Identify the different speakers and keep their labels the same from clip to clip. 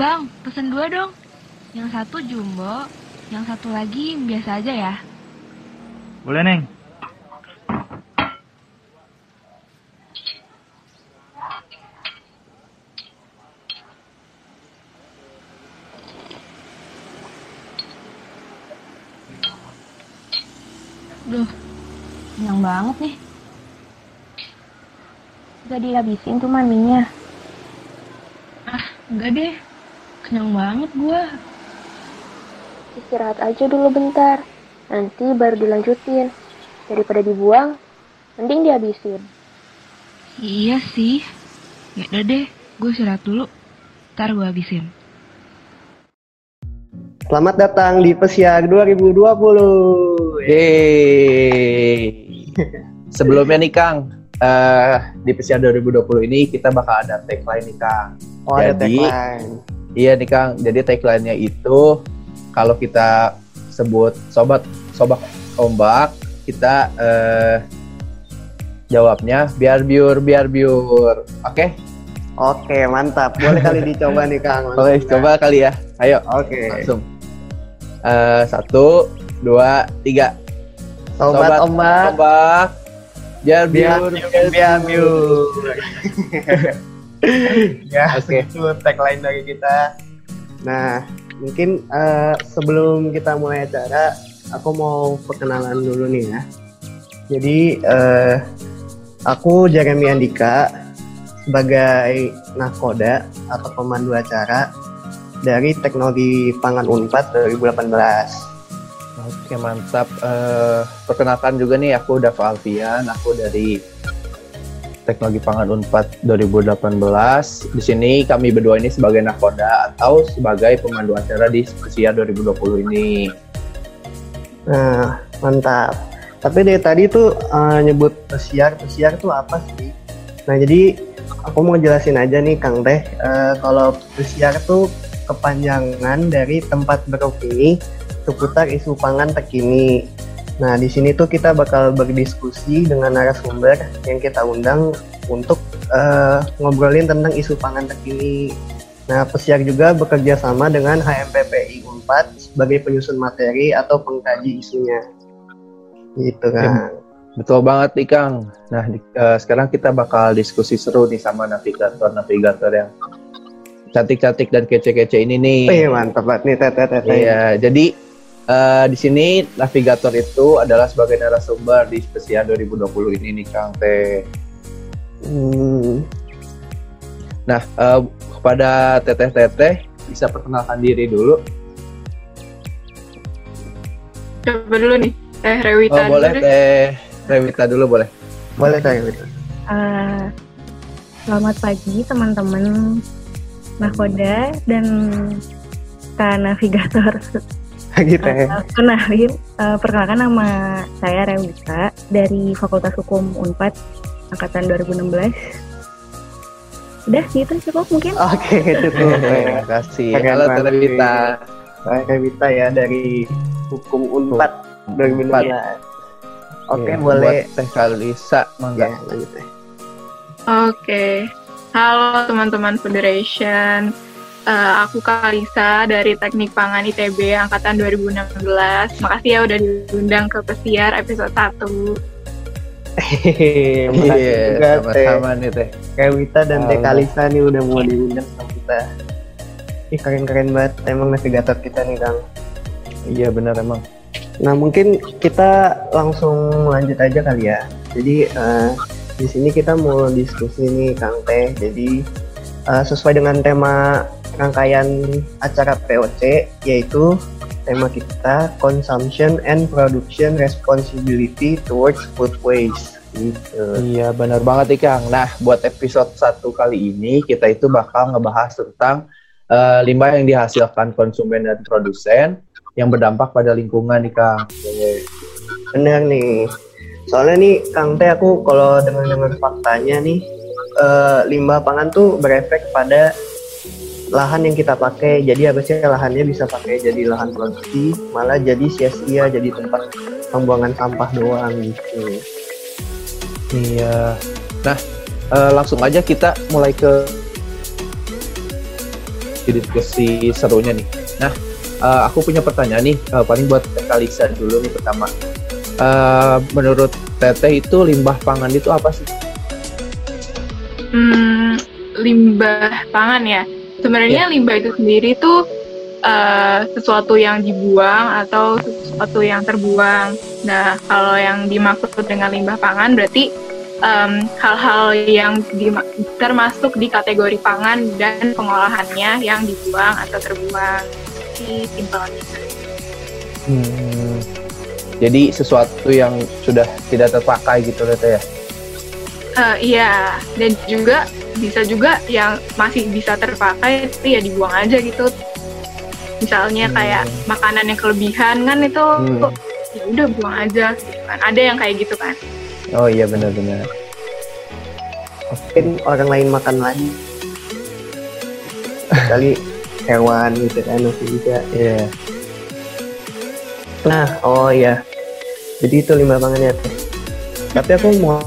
Speaker 1: Bang, pesen dua dong. Yang satu jumbo, yang satu lagi biasa aja ya.
Speaker 2: Boleh, Neng.
Speaker 3: Duh, kenyang banget nih. Gak dihabisin tuh maminya.
Speaker 1: Ah, enggak deh. Kenyang banget gua.
Speaker 3: Istirahat aja dulu bentar. Nanti baru dilanjutin. Daripada dibuang, mending dihabisin.
Speaker 1: Iya sih. Ya udah deh, gue istirahat dulu. Ntar gue habisin.
Speaker 4: Selamat datang di Pesiar 2020.
Speaker 5: Yeay. Sebelumnya nih Kang, eh, di Pesiar 2020 ini kita bakal ada tagline nih Kang.
Speaker 4: Oh, ada
Speaker 5: Jadi-
Speaker 4: tagline.
Speaker 5: Iya nih Kang, jadi tagline-nya itu kalau kita sebut sobat sobat ombak, kita eh, jawabnya biar biur biar biur. Oke,
Speaker 4: Oke, mantap. Boleh kali dicoba nih, Kang.
Speaker 5: boleh coba kali ya. Ayo
Speaker 4: Oke.
Speaker 5: langsung. Eh, satu, dua, tiga.
Speaker 4: Sobat, ombak,
Speaker 5: ombak, biar
Speaker 4: biar
Speaker 5: biur
Speaker 4: biar biur. ya,
Speaker 5: Oke.
Speaker 4: itu tagline dari kita. Nah, mungkin eh, sebelum kita mulai acara, aku mau perkenalan dulu nih ya. Jadi, eh, aku Jeremy Andika sebagai nakoda atau pemandu acara dari Teknologi Pangan Unpad 2018.
Speaker 5: Oke mantap. Eh, perkenalkan juga nih aku Dava Alfian, aku dari Teknologi Pangan Unpad 2018. Di sini kami berdua ini sebagai nakoda atau sebagai pemandu acara di Spesial 2020 ini.
Speaker 4: Nah, mantap. Tapi dari tadi tuh eh, nyebut pesiar, pesiar tuh apa sih? Nah, jadi aku mau jelasin aja nih Kang Teh, eh, kalau pesiar tuh kepanjangan dari tempat beropini seputar isu pangan terkini. Nah, di sini tuh kita bakal berdiskusi dengan narasumber yang kita undang untuk eh, ngobrolin tentang isu pangan terkini. Nah, Pesiar juga bekerja sama dengan HMPPI Unpad sebagai penyusun materi atau pengkaji isunya. Gitu kan.
Speaker 5: Betul banget nih Kang. Nah di- eh, sekarang kita bakal diskusi seru nih sama navigator-navigator yang cantik-cantik dan kece-kece ini nih.
Speaker 4: Wih, mantap banget nih teteh teteh.
Speaker 5: Iya, jadi eh, di sini navigator itu adalah sebagai narasumber di spesial 2020 ini nih Kang Teh.
Speaker 4: Hmm,
Speaker 5: Nah, eh, kepada teteh-teteh bisa perkenalkan diri dulu.
Speaker 6: Coba dulu nih, Teh Rewita
Speaker 5: Oh,
Speaker 6: dulu
Speaker 5: boleh
Speaker 6: deh.
Speaker 5: Teh Rewita dulu boleh.
Speaker 4: boleh kayak gitu.
Speaker 7: Eh, selamat pagi teman-teman nakoda dan Kak Navigator.
Speaker 4: gitu ya.
Speaker 7: Eh, kenalin, eh, perkenalkan nama saya Rewita dari Fakultas Hukum Unpad angkatan 2016. Udah gitu cukup mungkin.
Speaker 4: Oke, cukup.
Speaker 5: Terima kasih.
Speaker 4: Keren
Speaker 5: Halo. Rewita.
Speaker 4: Saya Rewita ya dari Hukum Unpad 2016. Oke,
Speaker 5: Iya,
Speaker 4: boleh.
Speaker 5: Buat Teh Kalisa, mangga.
Speaker 4: Ya, ya.
Speaker 6: Oke, halo teman-teman Federation. Eh, aku Kalisa dari Teknik Pangan ITB angkatan 2016. Makasih ya udah diundang ke Pesiar episode 1.
Speaker 4: Hehehe, makasih
Speaker 5: Iya,
Speaker 4: juga Teh
Speaker 5: sama-sama nih Teh.
Speaker 4: Rewita dan Teh. Kalisa nih udah mau diundang sama kita. Ih, keren-keren banget emang navigator kita nih, Kang.
Speaker 5: Iya benar emang.
Speaker 4: Nah mungkin kita langsung lanjut aja kali ya. Jadi eh, di sini kita mau diskusi nih Kang Teh. Jadi eh, sesuai dengan tema rangkaian acara POC yaitu tema kita Consumption and Production Responsibility Towards Food Waste. Gitu.
Speaker 5: Iya benar banget nih Kang. Nah buat episode satu kali ini kita itu bakal ngebahas tentang eh, limbah yang dihasilkan konsumen dan produsen yang berdampak pada lingkungan nih Kang.
Speaker 4: Bener nih. Soalnya nih Kang Teh aku kalau dengar-dengar faktanya nih eh, limbah pangan tuh berefek pada lahan yang kita pakai. Jadi harusnya lahannya bisa pakai jadi lahan produksi, malah jadi sia-sia jadi tempat pembuangan sampah doang gitu.
Speaker 5: Iya. Nah eh, langsung aja kita mulai ke diskusi serunya nih. Nah, uh, aku punya pertanyaan nih, uh, paling buat Kalisa dulu nih pertama. Uh, menurut Teteh itu limbah pangan itu apa sih?
Speaker 6: Hmm, limbah pangan ya. Sebenarnya
Speaker 5: Ya.
Speaker 6: limbah itu sendiri tuh uh, sesuatu yang dibuang atau sesuatu yang terbuang. Nah, kalau yang dimaksud dengan limbah pangan berarti em, hal-hal yang dima- termasuk di kategori pangan dan pengolahannya yang dibuang atau terbuang. Ini simpelnya.
Speaker 5: Hmm, jadi sesuatu yang sudah tidak terpakai gitu Teteh ya?
Speaker 6: Eh, iya, dan juga bisa juga yang masih bisa terpakai itu ya dibuang aja gitu. Misalnya
Speaker 5: Hmm.
Speaker 6: kayak makanan yang kelebihan kan itu
Speaker 5: Hmm.
Speaker 6: ya udah buang aja gitu kan. Ada yang kayak gitu kan.
Speaker 5: Oh iya benar-benar.
Speaker 4: mungkin orang lain makan lagi kali hewan gitu kan masih bisa
Speaker 5: Iya.
Speaker 4: nah oh iya jadi itu lima pangannya tapi aku mau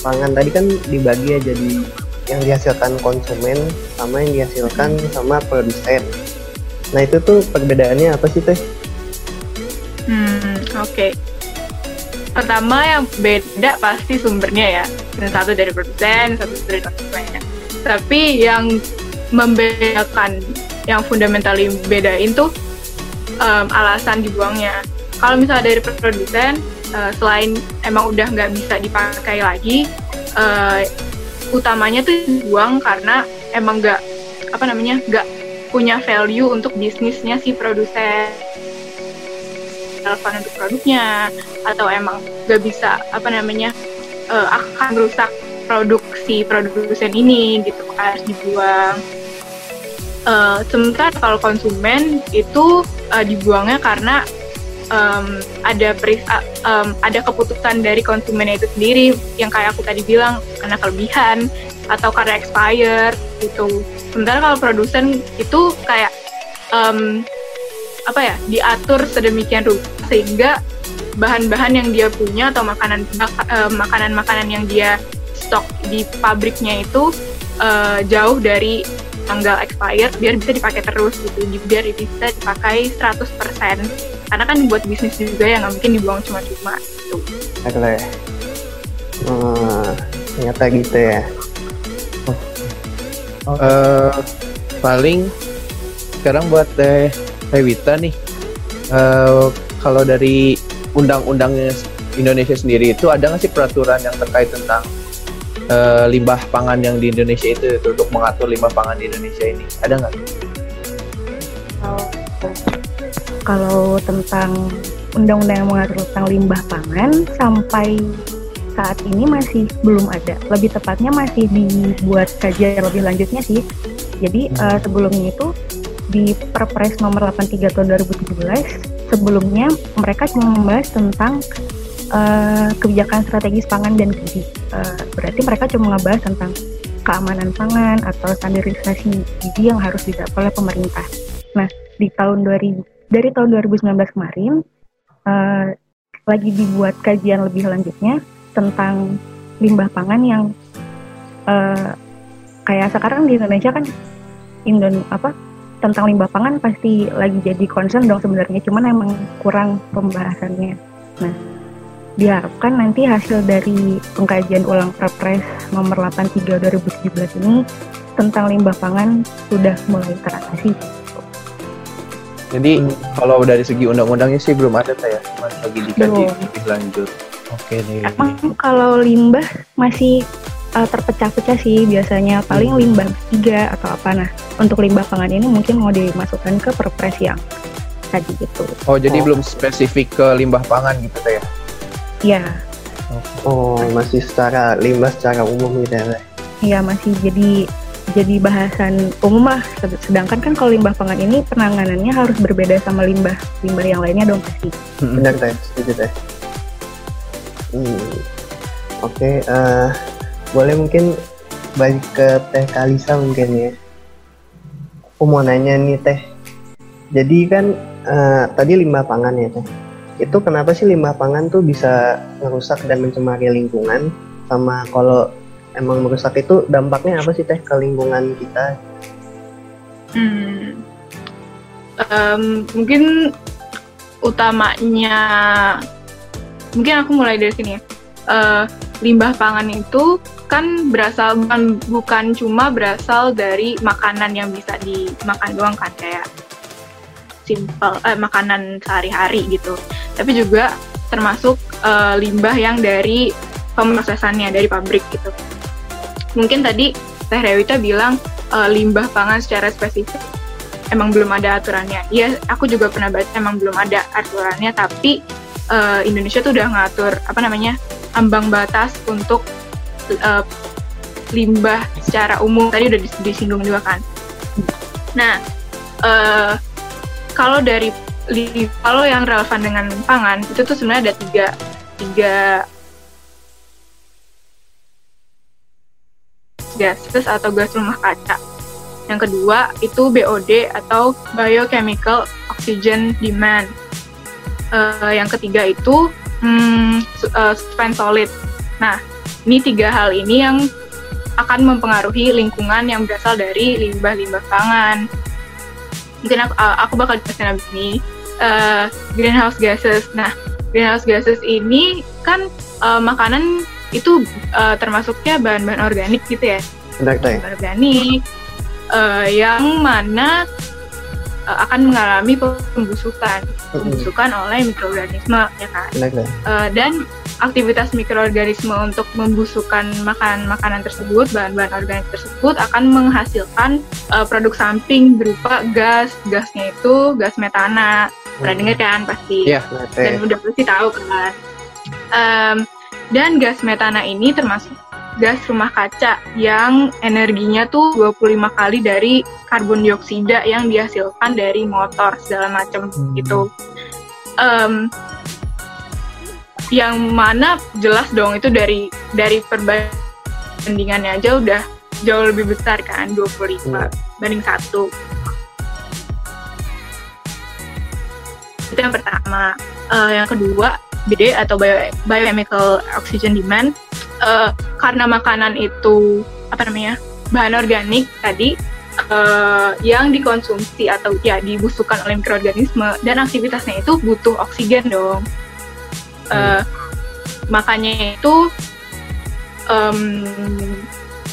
Speaker 4: pangan tadi kan dibagi ya jadi yang dihasilkan konsumen sama yang dihasilkan sama produsen nah itu tuh perbedaannya apa sih teh
Speaker 6: Hmm, oke. Pertama yang beda pasti sumbernya ya. Yang satu dari produsen, satu dari konsumen. Tapi yang membedakan, yang fundamental bedain tuh em, alasan dibuangnya. Kalau misalnya dari produsen, eh, selain emang udah nggak bisa dipakai lagi, eh, utamanya tuh dibuang karena emang nggak apa namanya nggak punya value untuk bisnisnya si produsen relevan untuk produknya atau emang gak bisa apa namanya eh, akan rusak produksi produsen ini gitu harus dibuang. Eh, sementara kalau konsumen itu eh, dibuangnya karena em, ada peris em, ada keputusan dari konsumennya itu sendiri yang kayak aku tadi bilang karena kelebihan atau karena expired gitu. Sementara kalau produsen itu kayak em, apa ya diatur sedemikian rupa sehingga bahan-bahan yang dia punya atau makanan makanan-makanan yang dia stok di pabriknya itu eh, jauh dari tanggal expired biar bisa dipakai terus gitu biar bisa dipakai 100% karena kan buat bisnis juga ya nggak mungkin dibuang cuma-cuma gitu.
Speaker 4: Oke. Hmm, ternyata gitu ya.
Speaker 5: Eh, paling sekarang buat Teh Teh Wita nih. eh, kalau dari undang-undangnya Indonesia sendiri itu ada nggak sih peraturan yang terkait tentang eh, limbah pangan yang di Indonesia itu, itu untuk mengatur limbah pangan di Indonesia ini? Ada nggak?
Speaker 7: Kalau tentang undang-undang yang mengatur tentang limbah pangan sampai saat ini masih belum ada. Lebih tepatnya masih dibuat kajian lebih lanjutnya sih. Jadi eh, sebelumnya itu di Perpres nomor 83 tahun 2017 sebelumnya mereka cuma membahas tentang eh, kebijakan strategis pangan dan gizi. Eh, berarti mereka cuma ngebahas tentang keamanan pangan atau standarisasi gizi yang harus didapat oleh pemerintah. Nah, di tahun 2000 dari tahun 2019 kemarin eh, lagi dibuat kajian lebih lanjutnya tentang limbah pangan yang eh, kayak sekarang di Indonesia kan Indon apa tentang limbah pangan pasti lagi jadi concern dong sebenarnya cuman emang kurang pembahasannya. Nah, diharapkan nanti hasil dari pengkajian ulang Perpres nomor 83 2017 ini tentang limbah pangan sudah mulai teratasi.
Speaker 5: Jadi kalau dari segi undang-undangnya sih belum ada saya, cuma lagi dikaji
Speaker 7: Belum.
Speaker 5: lebih lanjut. Oke deh.
Speaker 7: Emang kalau limbah masih uh, terpecah-pecah sih biasanya paling limbah tiga atau apa nah untuk limbah pangan ini mungkin mau dimasukkan ke perpres yang tadi gitu
Speaker 5: Oh jadi
Speaker 4: Oh.
Speaker 5: belum spesifik ke limbah pangan gitu teh ya?
Speaker 7: ya
Speaker 4: Oh, masih secara limbah secara umum gitu ya. Teh?
Speaker 7: ya masih jadi jadi bahasan umum lah Sed- sedangkan kan kalau limbah pangan ini penanganannya harus berbeda sama limbah limbah yang lainnya dong pasti
Speaker 4: Benar teh, setuju teh. Hmm. Oke, eh, boleh mungkin balik ke Teh Kalisa mungkin ya. Aku mau nanya nih Teh. Jadi kan eh, tadi limbah pangan ya Teh. Itu kenapa sih limbah pangan tuh bisa merusak dan mencemari lingkungan? Sama kalau emang merusak itu dampaknya apa sih teh ke lingkungan kita?
Speaker 6: Hmm. Em, mungkin utamanya mungkin aku mulai dari sini ya. Eh, limbah pangan itu kan berasal bukan, bukan cuma berasal dari makanan yang bisa dimakan doang kan kayak simple eh, makanan sehari-hari gitu. Tapi juga termasuk eh, limbah yang dari pemrosesannya dari pabrik gitu. Mungkin tadi Teh Rewita bilang eh, limbah pangan secara spesifik emang belum ada aturannya. Iya, aku juga pernah baca emang belum ada aturannya, tapi eh, Indonesia tuh udah ngatur apa namanya ambang batas untuk eh, limbah secara umum. Tadi udah dis- disinggung juga kan. Nah, eh, kalau dari kalau yang relevan dengan pangan itu tuh sebenarnya ada tiga tiga gases atau gas rumah kaca. Yang kedua itu BOD atau biochemical oxygen demand. Eh, yang ketiga itu hmm, su- eh, suspend solid. Nah, ini tiga hal ini yang akan mempengaruhi lingkungan yang berasal dari limbah-limbah pangan. Mungkin aku, eh, aku bakal jelasin abis ini. Eh, greenhouse gases. Nah, greenhouse gases ini kan eh, makanan itu eh, termasuknya bahan-bahan organik gitu ya
Speaker 4: Benar teh.
Speaker 6: bahan organik eh, yang mana eh, akan mengalami pembusukan pembusukan oleh mikroorganisme ya kan. Eh, dan aktivitas mikroorganisme untuk membusukkan makan makanan tersebut bahan-bahan organik tersebut akan menghasilkan eh, produk samping berupa gas gasnya itu gas metana pernah dengar kan pasti
Speaker 5: Iya.
Speaker 4: Benar
Speaker 6: dan udah pasti tahu kan. Em, dan gas metana ini termasuk gas rumah kaca yang energinya tuh 25 kali dari karbon dioksida yang dihasilkan dari motor segala macam
Speaker 4: Hmm.
Speaker 6: gitu. Em, yang mana jelas dong itu dari dari perbandingannya aja udah jauh lebih besar kan 25
Speaker 4: Hmm.
Speaker 6: banding satu. Itu yang pertama. Eh, yang kedua, BD atau bio- biochemical oxygen demand. Eh, karena makanan itu apa namanya bahan organik tadi eh, yang dikonsumsi atau ya dibusukkan oleh mikroorganisme dan aktivitasnya itu butuh oksigen dong. Eh, makanya itu em,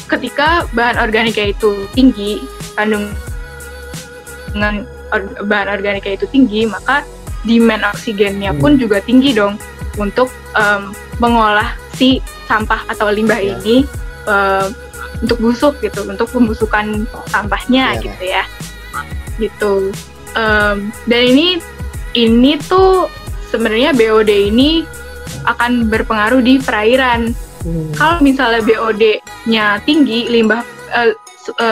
Speaker 6: ketika bahan organiknya itu tinggi kandungan or- bahan organiknya itu tinggi maka demand oksigennya pun juga tinggi dong untuk em, mengolah si sampah atau limbah
Speaker 4: Ya.
Speaker 6: ini em, untuk busuk gitu untuk pembusukan sampahnya
Speaker 4: Ya.
Speaker 6: gitu ya gitu Em, dan ini ini tuh sebenarnya BOD ini akan berpengaruh di perairan
Speaker 4: Hmm.
Speaker 6: kalau misalnya BOD-nya tinggi, limbah eh,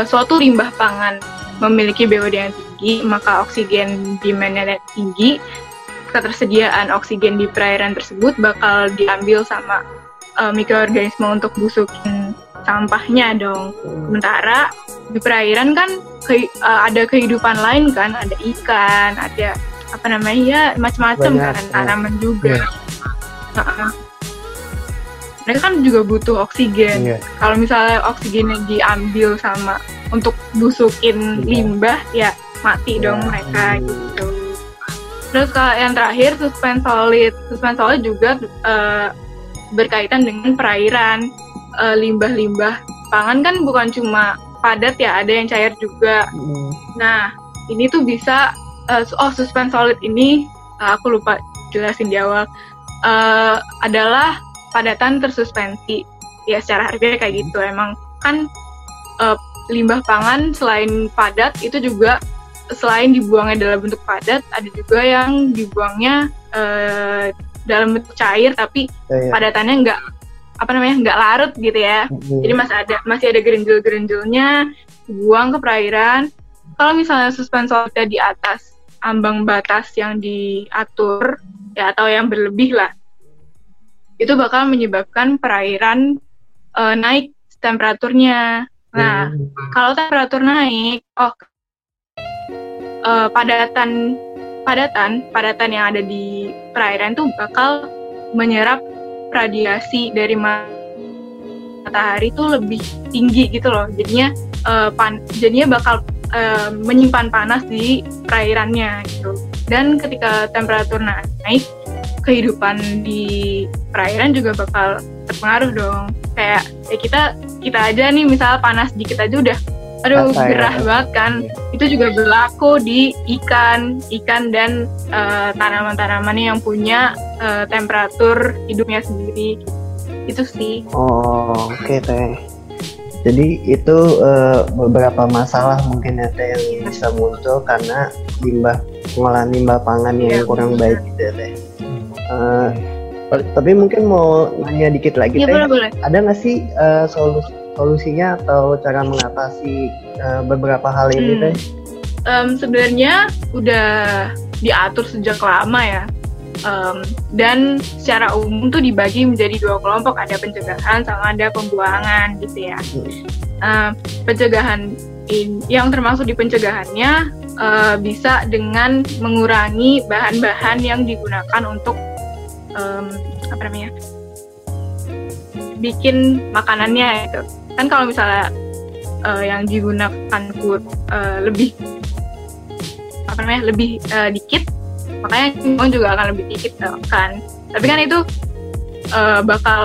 Speaker 6: suatu limbah pangan memiliki BOD yang tinggi, maka oksigen demand-nya tinggi, ketersediaan oksigen di perairan tersebut bakal diambil sama eh, mikroorganisme untuk busukin sampahnya dong. Sementara di perairan kan ke- eh, ada kehidupan lain kan, ada ikan, ada apa namanya ya macam-macam kan,
Speaker 4: ya.
Speaker 6: tanaman juga. Heeh. Mereka kan juga butuh oksigen
Speaker 4: Iya.
Speaker 6: kalau misalnya oksigennya diambil sama untuk busukin
Speaker 4: Iya.
Speaker 6: limbah ya mati
Speaker 4: Ya,
Speaker 6: dong mereka gitu terus kalau yang terakhir suspend solid suspend solid juga eh, berkaitan dengan perairan Eh, limbah-limbah pangan kan bukan cuma padat ya ada yang cair juga
Speaker 4: Hmm.
Speaker 6: Nah, ini tuh bisa su- oh suspend solid ini eh, aku lupa jelasin di awal eh, adalah padatan tersuspensi. Ya secara harfiah kayak gitu. Emang kan eh, limbah pangan selain padat itu juga selain dibuangnya dalam bentuk padat, ada juga yang dibuangnya eh, dalam bentuk cair tapi
Speaker 4: Ya, ya.
Speaker 6: padatannya nggak apa namanya nggak larut gitu ya.
Speaker 4: Hmm.
Speaker 6: Jadi masih ada masih ada gerinjil-gerinjilnya dibuang ke perairan. Kalau misalnya suspend solidnya di atas ambang batas yang diatur ya atau yang berlebih lah, itu bakal menyebabkan perairan eh, naik temperaturnya. Nah,
Speaker 4: Hmm.
Speaker 6: kalau temperatur naik, oh eh, padatan padatan padatan yang ada di perairan tuh bakal menyerap radiasi dari matahari tuh lebih tinggi gitu loh. Jadinya uh, pan jadinya bakal uh, menyimpan panas di perairannya gitu. Dan ketika temperatur naik, kehidupan di perairan juga bakal terpengaruh dong. Kayak ya kita kita aja nih misalnya panas dikit aja udah aduh
Speaker 4: ya?
Speaker 6: gerah banget kan. Itu juga berlaku di ikan, ikan dan uh, tanaman-tanaman yang punya uh, temperatur hidupnya sendiri. Itu sih.
Speaker 4: Oh, oke teh. Jadi itu eh, beberapa masalah mungkin ya teh yang bisa muncul karena limbah pengolahan limbah pangan yang
Speaker 6: Iya,
Speaker 4: kurang baik gitu ya teh. Eh, tapi mungkin mau nanya dikit lagi teh.
Speaker 6: boleh boleh.
Speaker 4: Ada nggak sih eh, solus- solusinya atau cara mengatasi eh, beberapa hal ini
Speaker 6: Hmm.
Speaker 4: teh?
Speaker 6: Em, sebenarnya udah diatur sejak lama ya. Em, dan secara umum tuh dibagi menjadi dua kelompok, ada pencegahan sama ada pembuangan gitu ya. Em, pencegahan in- yang termasuk di pencegahannya eh, bisa dengan mengurangi bahan-bahan yang digunakan untuk em, apa namanya bikin makanannya itu kan kalau misalnya eh, yang digunakan food eh, lebih apa namanya lebih eh, dikit makanya uang juga akan lebih dikit kan. Tapi kan itu eh, bakal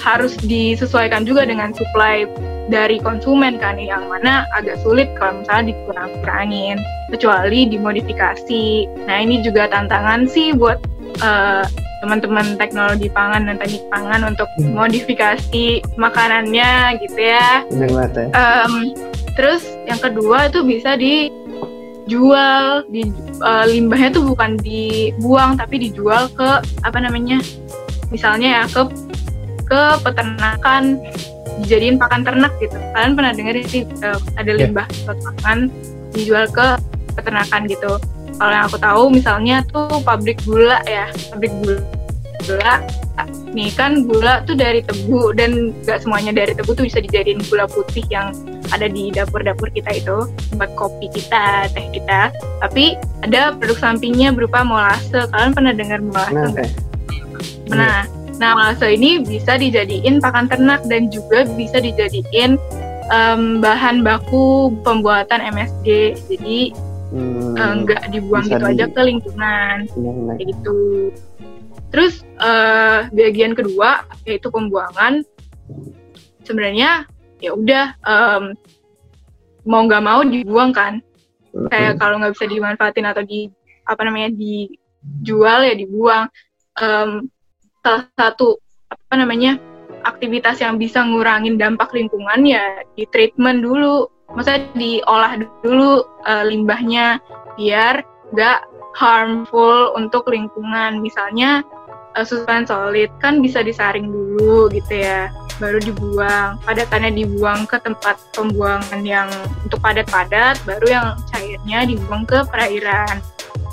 Speaker 6: harus disesuaikan juga dengan supply dari konsumen kan yang mana agak sulit kalau misalnya dikurang-kurangin kecuali dimodifikasi. Nah ini juga tantangan sih buat eh, teman-teman teknologi pangan dan teknik pangan untuk
Speaker 4: Hmm.
Speaker 6: modifikasi makanannya gitu ya
Speaker 4: banget teh.
Speaker 6: Em, terus yang kedua itu bisa dijual, di eh, limbahnya tuh bukan dibuang tapi dijual ke apa namanya, misalnya ya ke ke peternakan dijadiin pakan ternak gitu. Kalian pernah dengar sih eh, ada
Speaker 5: Ya.
Speaker 6: limbah suatu pakan dijual ke peternakan gitu. Kalau yang aku tahu misalnya tuh pabrik gula ya, pabrik gula gula nih kan gula tuh dari tebu dan gak semuanya dari tebu tuh bisa dijadiin gula putih yang ada di dapur-dapur kita itu buat kopi kita, teh kita. Tapi ada produk sampingnya berupa molase. Kalian pernah dengar molase?
Speaker 4: Nah.
Speaker 6: Nah, nah molase ini bisa dijadiin pakan ternak dan juga bisa dijadiin em, bahan baku pembuatan MSG. Jadi Eh, nggak dibuang
Speaker 4: bisa
Speaker 6: gitu
Speaker 4: di-
Speaker 6: aja ke lingkungan
Speaker 4: bener-bener.
Speaker 6: kayak gitu. Terus eh bagian kedua yaitu pembuangan. Sebenarnya ya udah em, mau nggak mau dibuang kan. Kayak kalau nggak bisa dimanfaatin atau di apa namanya dijual ya dibuang. Em, salah satu apa namanya aktivitas yang bisa ngurangin dampak lingkungan ya di treatment dulu. Maksudnya diolah dulu eh, limbahnya biar nggak harmful untuk lingkungan. Misalnya uh, susuan solid kan bisa disaring dulu gitu ya, baru dibuang. Padatannya dibuang ke tempat pembuangan yang untuk padat-padat, baru yang cairnya dibuang ke perairan.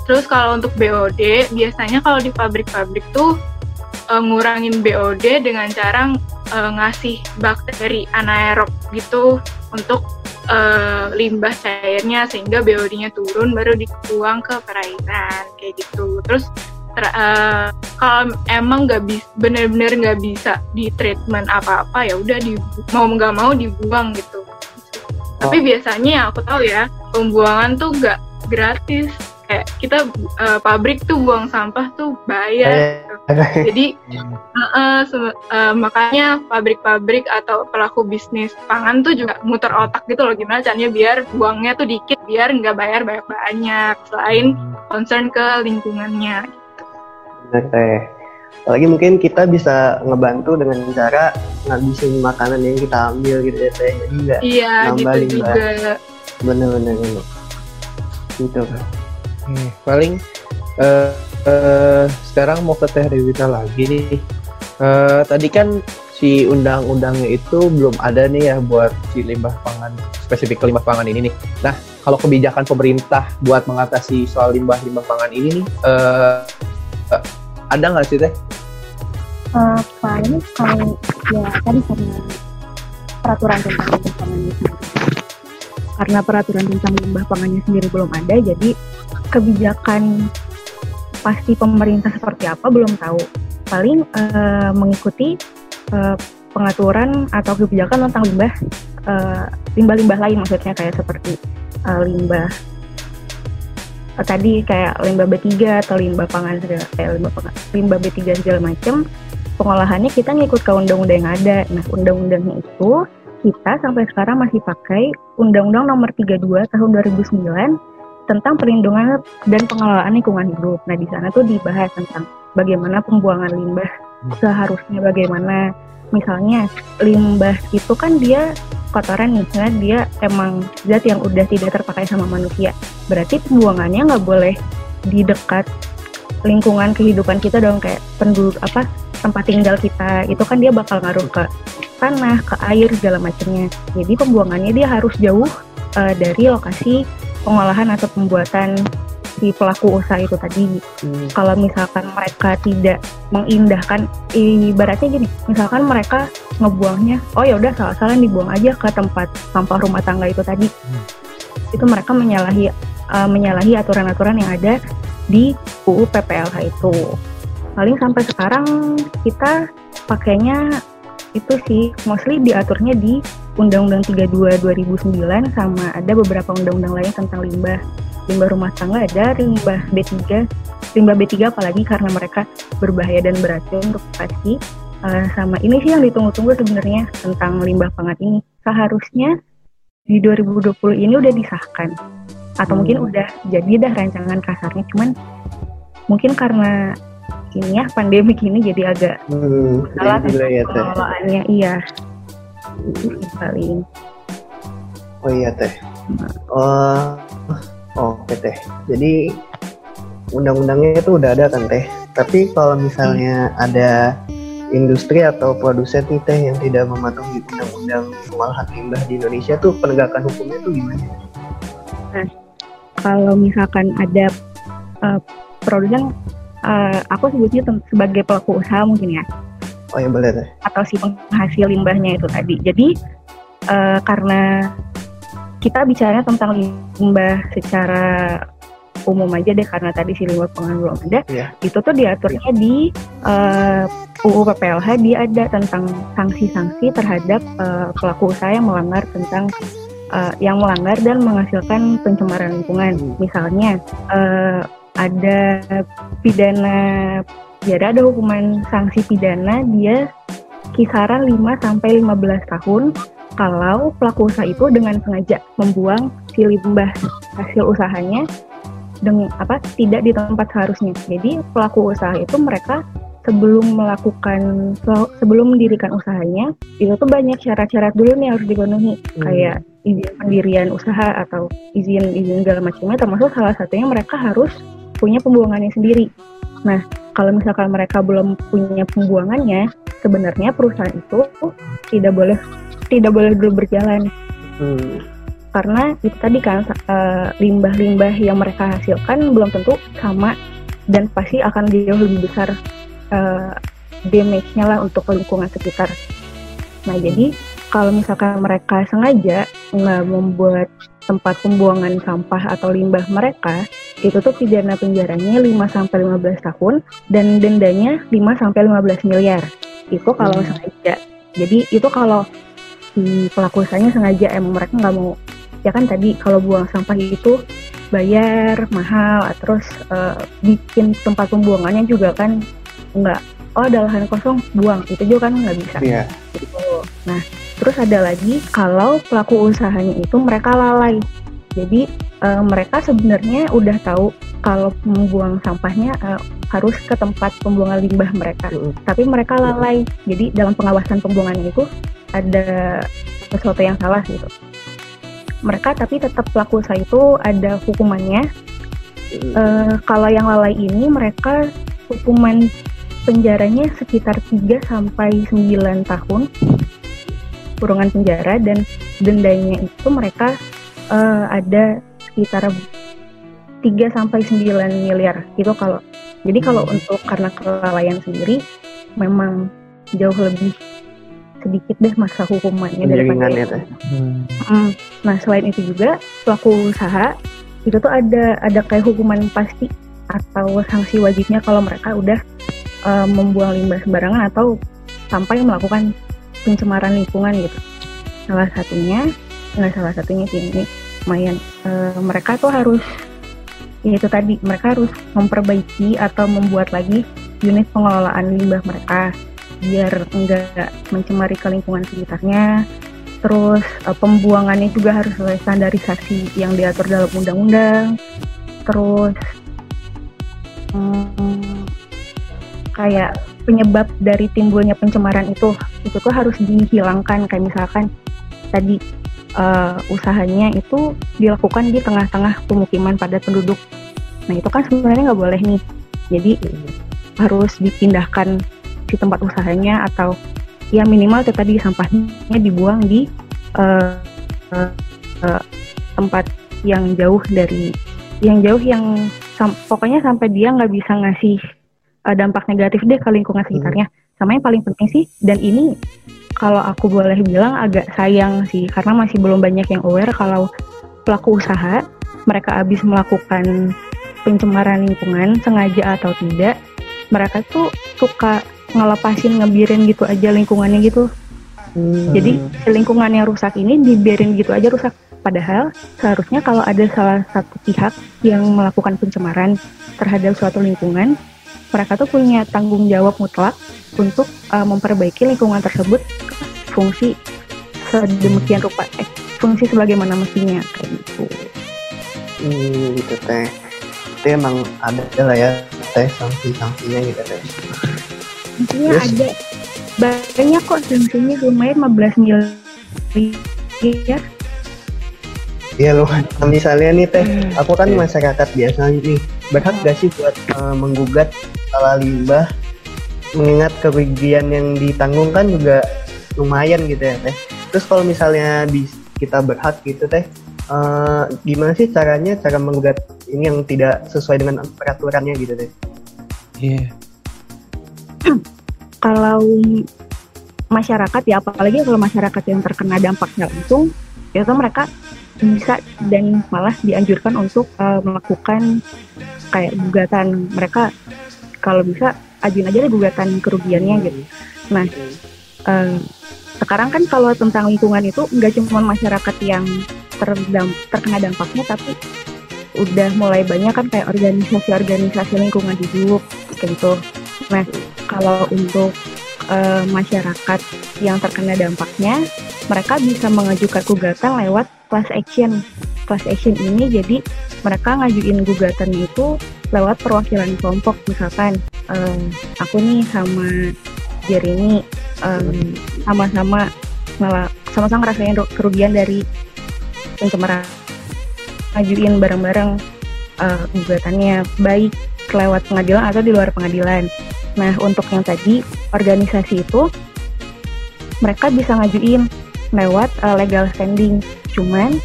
Speaker 6: Terus kalau untuk BOD, biasanya kalau di pabrik-pabrik tuh uh, ngurangin BOD dengan cara uh, ngasih bakteri anaerob gitu untuk uh, limbah cairnya sehingga BOD-nya turun baru dibuang ke perairan kayak gitu. Terus ter- uh, kalau emang nggak bisa bener-bener nggak bisa di treatment apa-apa ya udah di mau nggak mau dibuang gitu. Tapi biasanya yang aku tahu ya pembuangan tuh nggak gratis. Kayak kita uh, pabrik tuh buang sampah tuh bayar.
Speaker 4: Eh,
Speaker 6: Jadi uh, uh, makanya pabrik-pabrik atau pelaku bisnis pangan tuh juga muter otak gitu loh gimana caranya biar buangnya tuh dikit biar nggak bayar banyak-banyak selain concern ke lingkungannya.
Speaker 4: Bener teh. Apalagi mungkin kita bisa ngebantu dengan cara ngabisin makanan yang kita ambil gitu ya teh. Jadi nggak
Speaker 6: Iya
Speaker 4: Nambah
Speaker 6: gitu
Speaker 4: limbah.
Speaker 6: juga.
Speaker 4: bener-bener bener. Gitu kan.
Speaker 5: Oke, paling eh, eh, sekarang mau ke Teh Rewita lagi nih. Eh, tadi kan si undang-undangnya itu belum ada nih ya buat si limbah pangan spesifik ke limbah pangan ini nih. Nah, kalau kebijakan pemerintah buat mengatasi soal limbah-limbah pangan ini nih, eh, eh, ada nggak sih Teh?
Speaker 7: Eh, paling kalau ya tadi karena peraturan tentang limbah pangannya sendiri karena peraturan tentang limbah pangannya sendiri belum ada jadi kebijakan pasti pemerintah seperti apa belum tahu paling eh, mengikuti eh, pengaturan atau kebijakan tentang limbah eh, limbah-limbah lain maksudnya kayak seperti eh, limbah eh, tadi kayak limbah B3 atau limbah pangan segala kayak limbah limbah B3 segala macam pengolahannya kita ngikut ke undang-undang yang ada. Nah, undang-undangnya itu kita sampai sekarang masih pakai Undang-Undang Nomor 32 Tahun 2009 tentang perlindungan dan pengelolaan lingkungan hidup. Nah, di sana tuh dibahas tentang bagaimana pembuangan limbah seharusnya bagaimana. Misalnya limbah itu kan dia kotoran misalnya dia emang zat yang udah tidak terpakai sama manusia. Berarti pembuangannya nggak boleh di dekat lingkungan kehidupan kita dong kayak penduduk apa tempat tinggal kita itu kan dia bakal ngaruh ke tanah, ke air segala macamnya. Jadi pembuangannya dia harus jauh uh, dari lokasi pengolahan atau pembuatan si pelaku usaha itu tadi.
Speaker 4: Hmm.
Speaker 7: Kalau misalkan mereka tidak mengindahkan, ibaratnya gini, misalkan mereka ngebuangnya, oh ya udah salah-salah dibuang aja ke tempat sampah rumah tangga itu tadi. Itu mereka menyalahi uh, menyalahi aturan-aturan yang ada di UU PPLH itu. Paling sampai sekarang kita pakainya itu sih mostly diaturnya di Undang-Undang 32 2009 sama ada beberapa undang-undang lain tentang limbah. Limbah rumah tangga ada, limbah B3, limbah B3 apalagi karena mereka berbahaya dan beracun untuk pasti. Uh, sama ini sih yang ditunggu-tunggu sebenarnya tentang limbah pangan ini. Seharusnya di 2020 ini udah disahkan atau mungkin udah jadi dah rancangan kasarnya cuman mungkin karena ini ya pandemi ini jadi agak
Speaker 4: Hmm,
Speaker 7: salah
Speaker 4: ya
Speaker 7: pengelolaannya iya Itu sih paling
Speaker 4: Oh iya teh. Oh, oke teh. Jadi undang-undangnya itu udah ada kan teh. Tapi kalau misalnya ada industri atau produsen nih teh yang tidak mematuhi undang-undang pengolahan limbah di Indonesia tuh penegakan hukumnya tuh gimana?
Speaker 7: Kalau misalkan ada uh, produsen uh, aku sebutnya sebagai pelaku usaha mungkin ya
Speaker 4: Oh ya boleh teh.
Speaker 7: atau si penghasil limbahnya itu tadi. Jadi eh, karena kita bicara tentang limbah secara umum aja deh karena tadi si limbah pangan belum ada.
Speaker 4: Iya.
Speaker 7: Itu tuh diaturnya di eh, UU PPLH dia ada tentang sanksi-sanksi terhadap eh, pelaku usaha yang melanggar tentang eh, yang melanggar dan menghasilkan pencemaran lingkungan. Misalnya eh, ada pidana penjara ada hukuman sanksi pidana dia kisaran 5 sampai 15 tahun kalau pelaku usaha itu dengan sengaja membuang si limbah hasil usahanya dengan apa tidak di tempat seharusnya. Jadi pelaku usaha itu mereka sebelum melakukan sebelum mendirikan usahanya itu tuh banyak syarat-syarat dulu nih harus dipenuhi
Speaker 4: Hmm.
Speaker 7: kayak izin pendirian usaha atau izin izin segala macamnya termasuk salah satunya mereka harus punya pembuangannya sendiri. Nah, kalau misalkan mereka belum punya pembuangannya, sebenarnya perusahaan itu tidak boleh tidak boleh dulu berjalan
Speaker 4: Hmm.
Speaker 7: karena itu tadi kan eh, limbah-limbah yang mereka hasilkan belum tentu sama dan pasti akan jauh lebih besar eh, damage-nya lah untuk lingkungan sekitar. Nah jadi kalau misalkan mereka sengaja nggak membuat tempat pembuangan sampah atau limbah mereka, itu tuh pidana penjaranya 5 sampai 15 tahun dan dendanya 5 sampai 15 miliar. Itu kalau
Speaker 4: Hmm.
Speaker 7: sengaja. Jadi itu kalau si pelaku usahanya sengaja emang mereka nggak mau ya kan tadi kalau buang sampah itu bayar mahal terus eh, bikin tempat pembuangannya juga kan nggak oh ada lahan kosong buang itu juga kan nggak bisa
Speaker 4: Iya.
Speaker 7: gitu. Nah, terus ada lagi kalau pelaku usahanya itu mereka lalai. Jadi eh, mereka sebenarnya udah tahu kalau membuang sampahnya eh, harus ke tempat pembuangan limbah mereka,
Speaker 4: Mm.
Speaker 7: tapi mereka lalai. Jadi dalam pengawasan pembuangannya itu ada sesuatu yang salah gitu. Mereka tapi tetap pelaku usaha itu ada hukumannya. Eh, kalau yang lalai ini mereka hukuman penjaranya sekitar 3 sampai 9 tahun kurungan penjara dan dendanya itu mereka eh, ada sekitar 3 sampai 9 miliar itu kalau jadi kalau untuk karena kelalaian sendiri memang jauh lebih sedikit deh masa hukumannya daripada
Speaker 4: teh.
Speaker 7: Mm. Nah selain itu juga pelaku usaha itu tuh ada ada kayak hukuman pasti atau sanksi wajibnya kalau mereka udah eh, membuang limbah sembarangan atau sampai melakukan pencemaran lingkungan gitu. Salah satunya, nggak salah satunya sih ini lumayan. Uh, mereka tuh harus ya itu tadi mereka harus memperbaiki atau membuat lagi unit pengelolaan limbah mereka biar enggak mencemari ke lingkungan sekitarnya terus uh, pembuangannya juga harus sesuai standarisasi yang diatur dalam undang-undang terus hmm, kayak penyebab dari timbulnya pencemaran itu itu tuh harus dihilangkan kayak misalkan tadi uh, usahanya itu dilakukan di tengah-tengah pemukiman padat penduduk. Nah itu kan sebenarnya nggak boleh nih. Jadi harus dipindahkan si tempat usahanya atau ya minimal itu tadi sampahnya dibuang di uh, uh, tempat yang jauh dari yang jauh yang pokoknya sampai dia nggak bisa ngasih uh, dampak negatif deh ke lingkungan sekitarnya. Hmm. Sama yang paling penting sih dan ini kalau aku boleh bilang agak sayang sih karena masih belum banyak yang aware kalau pelaku usaha mereka habis melakukan pencemaran lingkungan sengaja atau tidak mereka tuh suka ngelepasin ngebiarin gitu aja lingkungannya gitu hmm. jadi lingkungan yang rusak ini dibiarin gitu aja rusak padahal seharusnya kalau ada salah satu pihak yang melakukan pencemaran terhadap suatu lingkungan mereka tuh punya tanggung jawab mutlak untuk uh, memperbaiki lingkungan tersebut fungsi sedemikian rupa eh, fungsi sebagaimana mestinya kayak gitu.
Speaker 4: Hmm, gitu teh. Itu emang ada lah ya teh sanksi-sanksinya gitu teh.
Speaker 7: Intinya yes. ada banyak kok sanksinya lumayan 15 miliar.
Speaker 4: Iya loh, misalnya nih teh, hmm. aku kan masyarakat biasa nih, berhak gak sih buat uh, menggugat salah limbah? Mengingat kerugian yang ditanggung kan juga lumayan gitu ya teh. Terus kalau misalnya di, kita berhak gitu teh uh, gimana sih caranya cara menggugat ini yang tidak sesuai dengan peraturannya gitu teh?
Speaker 7: Iya. Yeah. kalau masyarakat ya apalagi kalau masyarakat yang terkena dampaknya langsung itu mereka bisa dan malah dianjurkan untuk uh, melakukan kayak gugatan mereka kalau bisa ajuin aja deh gugatan kerugiannya gitu. Nah, um, sekarang kan kalau tentang lingkungan itu nggak cuma masyarakat yang terdam, terkena dampaknya, tapi udah mulai banyak kan kayak organisasi-organisasi lingkungan hidup kayak gitu. Nah, kalau untuk uh, masyarakat yang terkena dampaknya, mereka bisa mengajukan gugatan lewat class action. Class action ini jadi mereka ngajuin gugatan itu lewat perwakilan kelompok misalkan um, aku nih sama Jeremy um, sama-sama malah sama-sama ngerasain kerugian dari pencemaran ngajuin bareng-bareng uh, gugatannya baik lewat pengadilan atau di luar pengadilan. Nah untuk yang tadi organisasi itu mereka bisa ngajuin lewat uh, legal standing. Cuman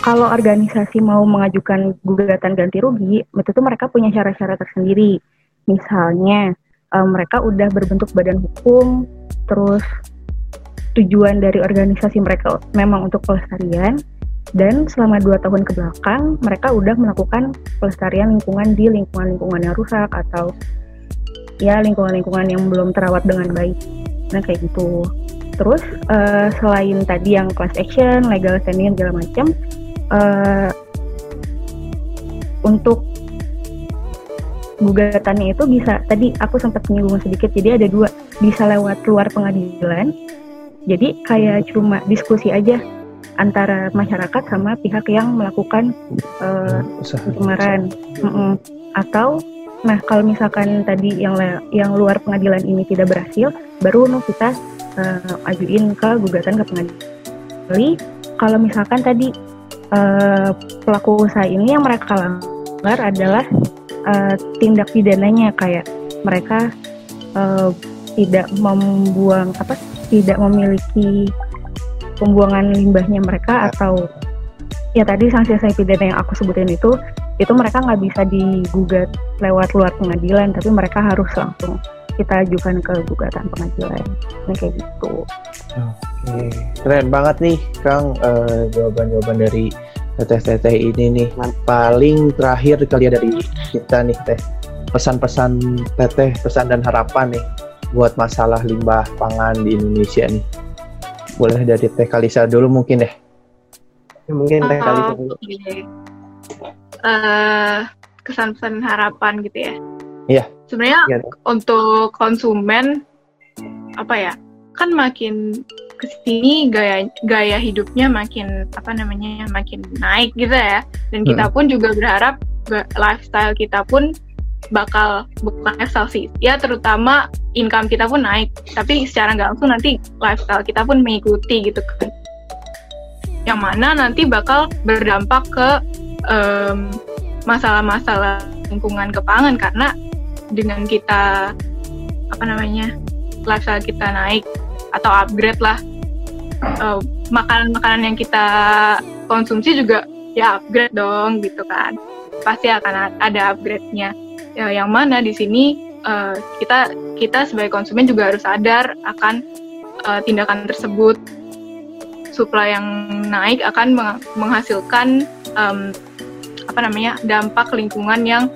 Speaker 7: kalau organisasi mau mengajukan gugatan ganti rugi, itu tuh mereka punya syarat-syarat tersendiri. Misalnya, um, mereka udah berbentuk badan hukum, terus tujuan dari organisasi mereka memang untuk pelestarian, dan selama dua tahun ke belakang mereka udah melakukan pelestarian lingkungan di lingkungan-lingkungan yang rusak atau ya lingkungan-lingkungan yang belum terawat dengan baik. Nah kayak gitu. Terus uh, selain tadi yang class action, legal standing segala macam, uh, untuk gugatannya itu bisa tadi aku sempat menyinggung sedikit jadi ada dua bisa lewat luar pengadilan. Jadi kayak cuma diskusi aja antara masyarakat sama pihak yang melakukan uh, pencemaran. Mm -mm. atau nah kalau misalkan tadi yang yang luar pengadilan ini tidak berhasil baru no kita uh, ajuin ke gugatan ke pengadilan. Kalau misalkan tadi uh, pelaku usaha ini yang mereka langgar adalah uh, tindak pidananya kayak mereka uh, tidak membuang apa tidak memiliki pembuangan limbahnya mereka atau ya tadi sanksi-sanksi pidana yang aku sebutin itu itu mereka nggak bisa digugat lewat luar pengadilan tapi mereka harus langsung kita ajukan ke gugatan pengadilan ini kayak gitu.
Speaker 5: Oke, keren banget nih Kang uh, jawaban-jawaban dari teteh-teteh ini nih. Paling terakhir kali ya dari kita nih teh pesan-pesan teteh, pesan dan harapan nih buat masalah limbah pangan di Indonesia nih? Boleh dari Teh Kalisa dulu mungkin deh.
Speaker 4: Mungkin teh kali
Speaker 6: Oh,
Speaker 4: dulu.
Speaker 6: Oke. Eh, kesan-pesan harapan gitu ya.
Speaker 5: Iya.
Speaker 6: Sebenarnya
Speaker 4: Iya.
Speaker 6: untuk konsumen apa ya? Kan makin ke sini gaya gaya hidupnya makin apa namanya makin naik gitu ya. Dan kita pun juga berharap lifestyle kita pun bakal bukan lifestyle sih. Ya terutama income kita pun naik. Tapi secara nggak langsung nanti lifestyle kita pun mengikuti gitu kan. Yang mana nanti bakal berdampak ke em, masalah-masalah lingkungan kepangan karena dengan kita apa namanya lifestyle kita naik atau upgrade lah makanan-makanan yang kita konsumsi juga ya upgrade dong gitu kan. Pasti akan ada upgrade-nya. Ya, yang mana di sini eh, kita kita sebagai konsumen juga harus sadar akan eh, tindakan tersebut supply yang naik akan meng- menghasilkan em, apa namanya dampak lingkungan yang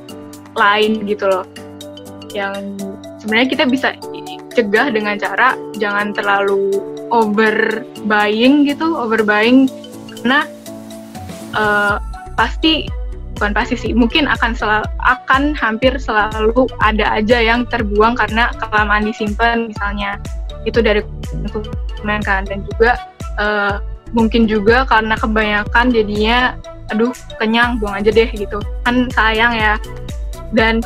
Speaker 6: lain gitu loh. Yang sebenarnya kita bisa cegah dengan cara jangan terlalu over buying gitu over buying karena eh, pasti bukan pasti sih mungkin akan selalu akan hampir selalu ada aja yang terbuang karena kelamaan disimpan misalnya. Itu dari konsumen kan dan juga eh, mungkin juga karena kebanyakan jadinya aduh kenyang buang aja deh gitu. Kan sayang ya. Dan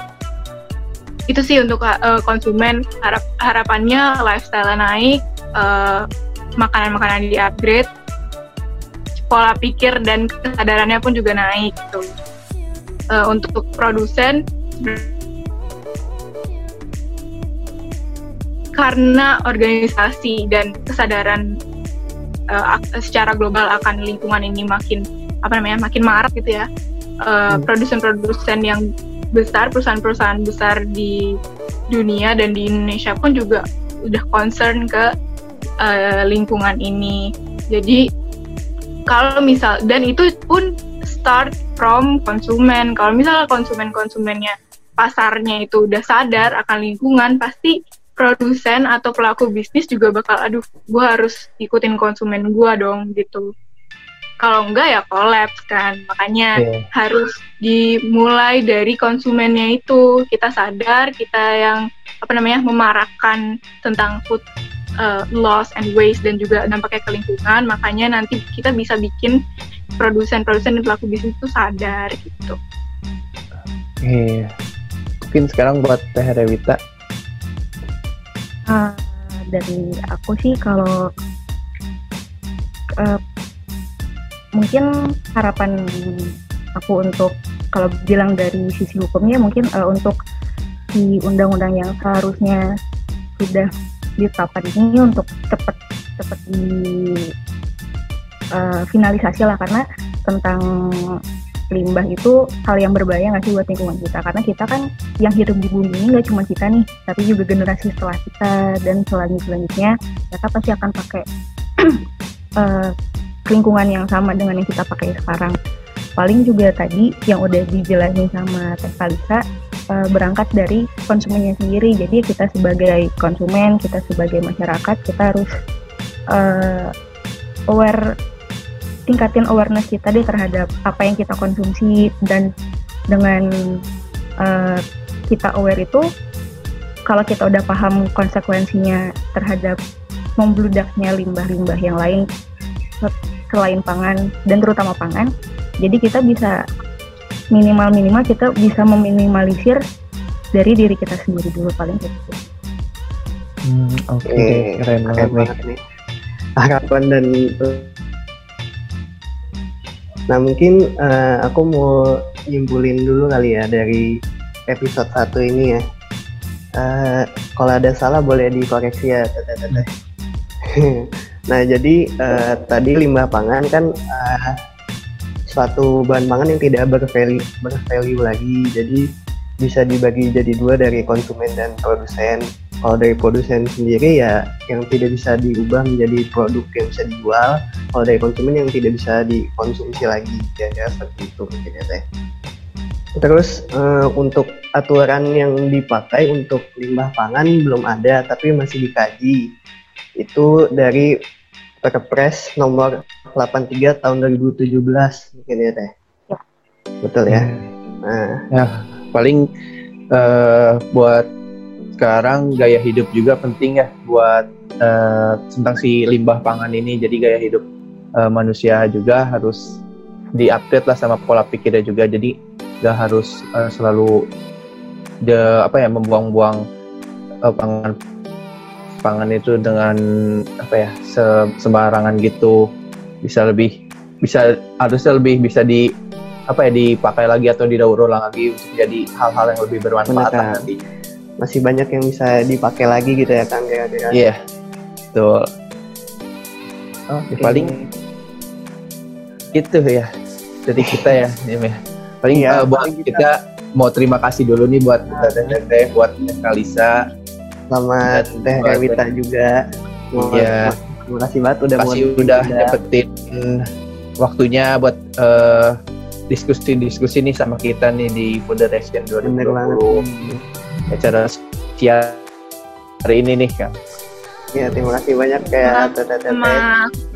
Speaker 6: itu sih untuk uh, konsumen. Harap harapannya lifestyle naik uh, makanan-makanan di upgrade pola pikir dan kesadarannya pun juga naik gitu. Uh, untuk produsen karena organisasi dan kesadaran uh, secara global akan lingkungan ini makin apa namanya makin marak gitu ya. Uh,
Speaker 4: Hmm.
Speaker 6: produsen-produsen yang besar perusahaan-perusahaan besar di dunia dan di Indonesia pun juga udah concern ke uh, lingkungan ini. Jadi kalau misal dan itu pun start from konsumen. Kalau misalnya konsumen-konsumennya pasarnya itu udah sadar akan lingkungan pasti produsen atau pelaku bisnis juga bakal aduh gue harus ikutin konsumen gue dong gitu kalau enggak ya collapse kan makanya
Speaker 5: Iya.
Speaker 6: harus dimulai dari konsumennya itu kita sadar kita yang apa namanya memarakkan tentang food uh, loss and waste dan juga dampaknya ke lingkungan makanya nanti kita bisa bikin produsen-produsen dan pelaku bisnis itu sadar gitu
Speaker 5: Iya. Mungkin sekarang buat Teh Rewita.
Speaker 7: Ah, dari aku sih kalau eh, mungkin harapan aku untuk kalau bilang dari sisi hukumnya mungkin eh, untuk di undang-undang yang seharusnya sudah ditetapkan ini untuk cepat cepat di eh, finalisasi lah. Karena tentang limbah itu hal yang berbahaya nggak sih buat lingkungan kita? Karena kita kan yang hidup di bumi ini nggak cuma kita nih tapi juga generasi setelah kita. Dan selanjut selanjutnya mereka pasti akan pakai eh, lingkungan yang sama dengan yang kita pakai sekarang. Paling juga tadi yang udah dijelasin sama Teh Kalisa eh, berangkat dari konsumennya sendiri. Jadi kita sebagai konsumen kita sebagai masyarakat kita harus eh, aware tingkatin awareness kita deh terhadap apa yang kita konsumsi dan dengan eh, kita aware itu kalau kita udah paham konsekuensinya terhadap membludaknya limbah-limbah yang lain se- selain pangan dan terutama pangan jadi kita bisa minimal-minimal kita bisa meminimalisir dari diri kita sendiri dulu paling gitu
Speaker 5: Hmm, Oke, keren banget
Speaker 4: keren
Speaker 5: nih.
Speaker 4: banget nih harapan dan nah mungkin eh, aku mau nyimpulin dulu kali ya dari episode 1 ini ya. Eh, kalau ada salah boleh dikoreksi ya teteh teteh nah jadi eh, tadi limbah pangan kan eh, suatu bahan pangan yang tidak bervalue bervalue lagi. Jadi bisa dibagi jadi dua dari konsumen dan produsen kalau dari produsen sendiri ya yang tidak bisa diubah menjadi produk yang bisa dijual kalau dari konsumen yang tidak bisa dikonsumsi lagi ya, ya seperti itu mungkin ya teh Terus eh, untuk aturan yang dipakai untuk limbah pangan belum ada, tapi masih dikaji. Itu dari Perpres nomor 83 tahun 2017 mungkin ya teh.
Speaker 3: Ya.
Speaker 4: Betul ya. Nah,
Speaker 5: paling eh, buat sekarang gaya hidup juga penting ya buat eh, tentang si limbah pangan ini jadi gaya hidup eh, manusia juga harus diupdate lah sama pola pikirnya juga jadi gak harus eh, selalu de apa ya membuang-buang eh, pangan pangan itu dengan apa ya se- sembarangan gitu bisa lebih bisa harusnya lebih bisa di apa ya dipakai lagi atau didaur ulang lagi untuk jadi hal-hal yang lebih bermanfaat
Speaker 4: Bener, Kang.
Speaker 5: nanti.
Speaker 4: Masih banyak yang bisa dipakai lagi gitu ya Kang kira-kira.
Speaker 5: Iya, betul.
Speaker 4: Oke.
Speaker 5: paling itu ya dari kita ya, Nim ya. Paling
Speaker 4: Iya,
Speaker 5: eh, buat
Speaker 4: paling kita-
Speaker 5: kita mau terima kasih dulu nih buat teteh teteh buat Teh Kalisa.
Speaker 4: Selamat
Speaker 5: Dan
Speaker 4: Teh
Speaker 5: buat
Speaker 4: Rewita juga.
Speaker 5: Iya.
Speaker 4: Terima kasih banget udah mau
Speaker 5: Kasih udah nyepetin waktunya buat eh, diskusi-diskusi nih sama kita nih di
Speaker 4: Bener banget.
Speaker 5: 2020 acara siar hari ini nih Kang.
Speaker 4: Ya, terima kasih banyak kayak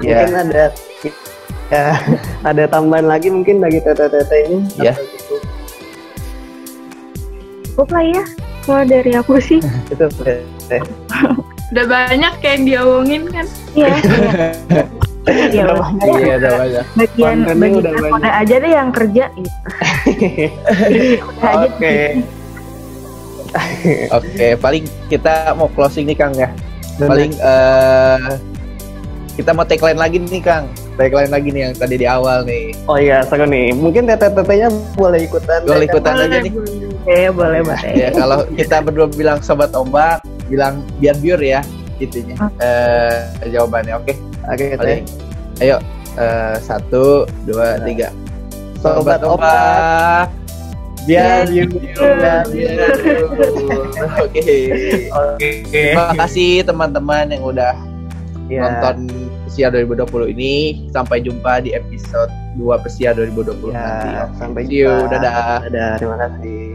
Speaker 5: Ya.
Speaker 4: Mungkin ada ya, ada tambahan lagi mungkin bagi Teteh-teteh ini.
Speaker 5: Ya.
Speaker 4: Cukup?
Speaker 7: Cukup lah ya. Kalau dari aku sih,
Speaker 4: Itu Teh.
Speaker 6: udah banyak kayak yang diomongin kan.
Speaker 7: iya. Iya,
Speaker 4: Udah
Speaker 7: udah.
Speaker 5: Iya, ada banyak.
Speaker 7: bagian bagian
Speaker 4: udah banyak.
Speaker 7: aja deh yang kerja gitu. Udah aja
Speaker 4: Oke.
Speaker 5: Oke, paling kita mau closing nih Kang ya. Paling eh kita mau tagline lagi nih Kang. Tagline lagi nih yang tadi di awal nih.
Speaker 4: Oh iya, seru nih. Mungkin Teteh-tetehnya boleh ikutan.
Speaker 5: Boleh ikutan aja nih.
Speaker 7: Oke, boleh boleh.
Speaker 5: Ya kalau kita berdua bilang sobat ombak, bilang biar biur ya itunya. Eh jawabannya oke.
Speaker 4: Oke.
Speaker 5: Paling ayo eh, satu, dua,
Speaker 4: Nah.
Speaker 5: tiga.
Speaker 4: Sobat ombak.
Speaker 5: Biar
Speaker 4: Biar.
Speaker 5: Oke.
Speaker 4: Oke.
Speaker 5: Terima kasih teman-teman yang udah
Speaker 4: Ya.
Speaker 5: nonton Pesiar 2020 ini. Sampai jumpa di episode 2 Pesiar 2020 nanti.
Speaker 4: Ya,
Speaker 5: Oke.
Speaker 4: sampai
Speaker 5: See you.
Speaker 4: jumpa.
Speaker 5: Dadah.
Speaker 4: Dadah, terima kasih.